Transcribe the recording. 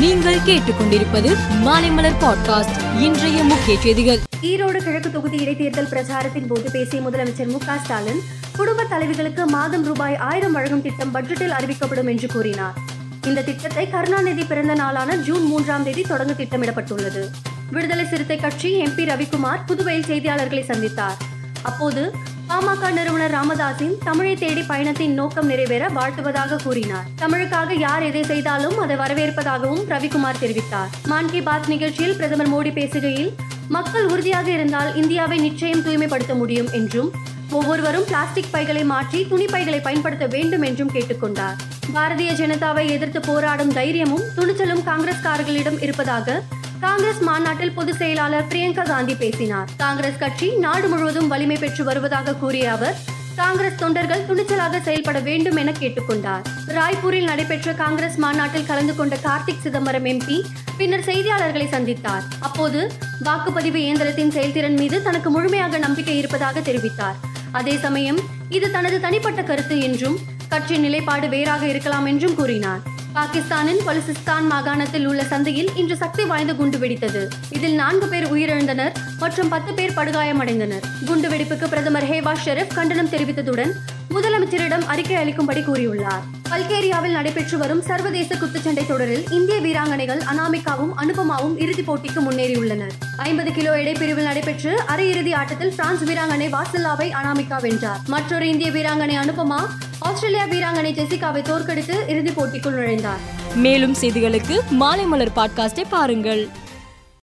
நீங்கள் கேட்டுக்கொண்டிருப்பது மாலைமலர் பாட்காஸ்ட் இன்றைய முக்கிய செய்திகள். ஈரோடு கிழக்கு தொகுதி இடைத்தேர்தல் பிரச்சாரத்தின் போது பேசிய முதலமைச்சர் மு ஸ்டாலின் குடும்ப தலைவிகளுக்கு மாதம் ரூபாய் ஆயிரம் வழங்கும் திட்டம் பட்ஜெட்டில் அறிவிக்கப்படும் என்று கூறினார். இந்த திட்டத்தை கருணாநிதி பிறந்த நாளான ஜூன் மூன்றாம் தேதி தொடங்க திட்டமிடப்பட்டுள்ளது. விடுதலை சிறுத்தை கட்சி எம்பி ரவிக்குமார் புதுவையில் செய்தியாளர்களை சந்தித்தார். அப்போது பாமக நிறுவனர் ராமதாஸின் தமிழை தேடி பயணத்தின் நோக்கம் நிறைவேற வாழ்த்துவதாக கூறினார். தமிழுக்காக யார் எதை செய்தாலும் அதை வரவேற்பதாகவும் ரவிக்குமார் தெரிவித்தார். மான் கி பாத் நிகழ்ச்சியில் பிரதமர் மோடி பேசுகையில் மக்கள் உறுதியாக இருந்தால் இந்தியாவை நிச்சயம் தூய்மைப்படுத்த முடியும் என்றும் ஒவ்வொருவரும் பிளாஸ்டிக் பைகளை மாற்றி துணி பைகளை பயன்படுத்த வேண்டும் என்றும் கேட்டுக்கொண்டார் பாரதிய ஜனதாவை எதிர்த்து போராடும் தைரியமும் துணிச்சலும் காங்கிரஸ்காரர்களிடம் இருப்பதாக காங்கிரஸ் மாநாட்டில் பொதுச் செயலாளர் பிரியங்கா காந்தி பேசினார். காங்கிரஸ் கட்சி நாடு முழுவதும் வலிமை பெற்று வருவதாக கூறிய அவர் காங்கிரஸ் தொண்டர்கள் துணிச்சலாக செயல்பட வேண்டும் என கேட்டுக்கொண்டார். ராய்ப்பூரில் நடைபெற்ற காங்கிரஸ் மாநாட்டில் கலந்து கொண்ட கார்த்திக் சிதம்பரம் எம்பி பின்னர் செய்தியாளர்களை சந்தித்தார். அப்போது வாக்குப்பதிவு இயந்திரத்தின் செயல்திறன் மீது தனக்கு முழுமையாக நம்பிக்கை இருப்பதாக தெரிவித்தார். அதே சமயம் இது தனது தனிப்பட்ட கருத்து என்றும் கட்சி நிலைப்பாடு வேறாக இருக்கலாம் என்றும் கூறினார். பாகிஸ்தானின் பலுசிஸ்தான் மாகாணத்தில் உள்ள சந்தையில் இன்று சக்தி வாய்ந்த குண்டு வெடித்தது. இதில் நான்கு பேர் உயிரிழந்தனர் மற்றும் பத்து பேர் படுகாயமடைந்தனர். குண்டு வெடிப்புக்கு பிரதமர் ஹேவா ஷெரீப் கண்டனம் தெரிவித்ததுடன் முதலமைச்சரிடம் அறிக்கை அளிக்கும்படி கூறியுள்ளார். பல்கேரியாவில் நடைபெற்று வரும் சர்வதேச குத்துச்சண்டை தொடரில் இந்திய வீராங்கனைகள் அனாமிகாவும் அனுபமாவும் இறுதிப் போட்டிக்கு முன்னேறியுள்ளனர். ஐம்பது கிலோ எடைப்பிரிவில் நடைபெற்று அரையிறுதி ஆட்டத்தில் பிரான்ஸ் வீராங்கனை வாசல்லாவை அனாமிகா வென்றார். மற்றொரு இந்திய வீராங்கனை அனுபமா ஆஸ்திரேலியா வீராங்கனை ஜெசிகாவை தோற்கடித்து இறுதிப் போட்டிக்குள் நுழைந்தார். மேலும் செய்திகளுக்கு மாலைமலர் பாட்காஸ்டை பாருங்கள்.